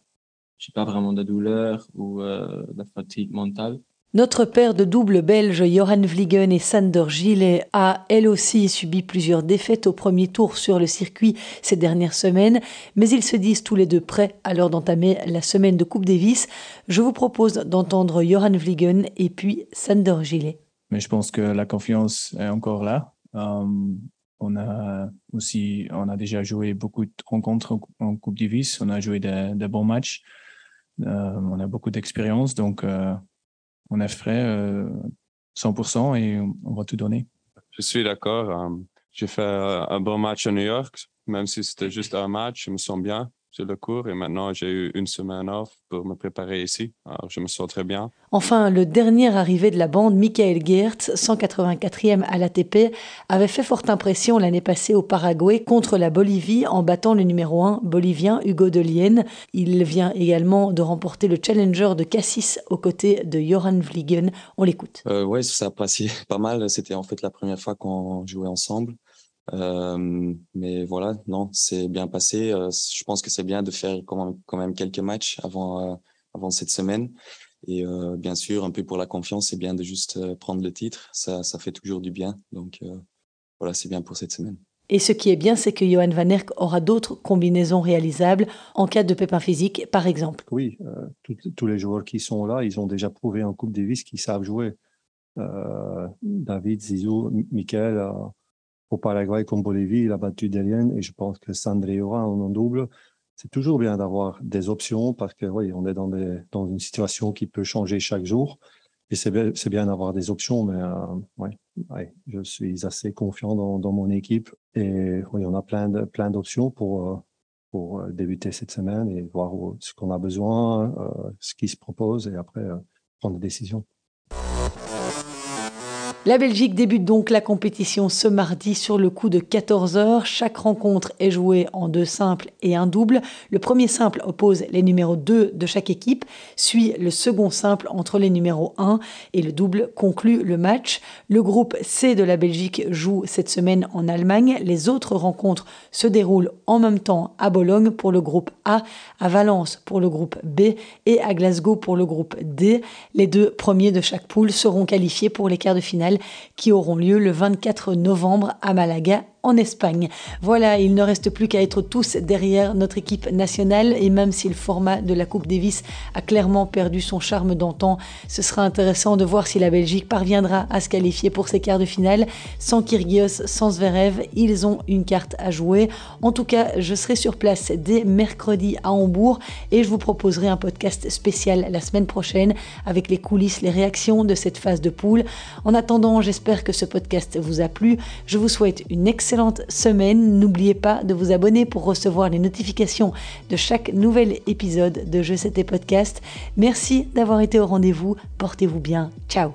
j'ai pas vraiment de douleur ou euh, de fatigue mentale.
Notre paire de double belge Johan Vliegen et Sander Gillet a elle aussi subi plusieurs défaites au premier tour sur le circuit ces dernières semaines, mais ils se disent tous les deux prêts à l'heure d'entamer la semaine de Coupe Davis. Je vous propose d'entendre Johan Vliegen et puis Sander Gillet.
Mais je pense que la confiance est encore là. Euh, on a aussi, on a déjà joué beaucoup de rencontres en Coupe Davis. On a joué des, bons matchs. Euh, on a beaucoup d'expérience, donc euh, on est frais 100% et on va tout donner.
Je suis d'accord. J'ai fait un bon match à New York, même si c'était juste un match, je me sens bien sur le cours et maintenant j'ai eu une semaine off pour me préparer ici. Alors je me sens très bien.
Enfin, le dernier arrivé de la bande, Michael Geertz, 184e à l'ATP, avait fait forte impression l'année passée au Paraguay contre la Bolivie en battant le numéro 1 bolivien Hugo Delien. Il vient également de remporter le Challenger de Cassis aux côtés de Joran Vliegen. On l'écoute.
Euh, oui, ça a passé pas mal. C'était en fait la première fois qu'on jouait ensemble. Euh, mais voilà, non, c'est bien passé. Euh, je pense que c'est bien de faire quand même, quand même quelques matchs avant, euh, avant cette semaine. Et bien sûr, un peu pour la confiance, c'est bien de juste prendre le titre. Ça, ça fait toujours du bien. Donc voilà, c'est bien pour cette semaine.
Et ce qui est bien, c'est que Johan Van Erck aura d'autres combinaisons réalisables en cas de pépin physique, par exemple.
Oui, tous les joueurs qui sont là, ils ont déjà prouvé en Coupe Davis qu'ils savent jouer. David, Zizou, Michael, au Paraguay comme Bolivie, il a battu Delien et je pense que Sandré aura en double. C'est toujours bien d'avoir des options parce que oui, on est dans, une situation qui peut changer chaque jour. Et c'est bien, d'avoir des options, mais euh, je suis assez confiant dans, mon équipe. Et oui, on a plein d'options pour, euh, euh, débuter cette semaine et voir ce qu'on a besoin, euh, ce qui se propose et après prendre des décisions.
La Belgique débute donc la compétition ce mardi sur le coup de 14h. Chaque rencontre est jouée en deux simples et un double. Le premier simple oppose les numéros 2 de chaque équipe, suit le second simple entre les numéros 1 et le double conclut le match. Le groupe C de la Belgique joue cette semaine en Allemagne. Les autres rencontres se déroulent en même temps à Bologne pour le groupe A, à Valence pour le groupe B et à Glasgow pour le groupe D. Les deux premiers de chaque poule seront qualifiés pour les quarts de finale qui auront lieu le 24 novembre à Malaga en Espagne. Voilà, il ne reste plus qu'à être tous derrière notre équipe nationale et même si le format de la Coupe Davis a clairement perdu son charme d'antan, ce sera intéressant de voir si la Belgique parviendra à se qualifier pour ces quarts de finale. Sans Kyrgios, sans Zverev, ils ont une carte à jouer. En tout cas, je serai sur place dès mercredi à Hambourg et je vous proposerai un podcast spécial la semaine prochaine avec les coulisses, les réactions de cette phase de poule. En attendant, j'espère que ce podcast vous a plu. Je vous souhaite une excellente excellente semaine. N'oubliez pas de vous abonner pour recevoir les notifications de chaque nouvel épisode de Je C'était Podcast. Merci d'avoir été au rendez-vous. Portez-vous bien. Ciao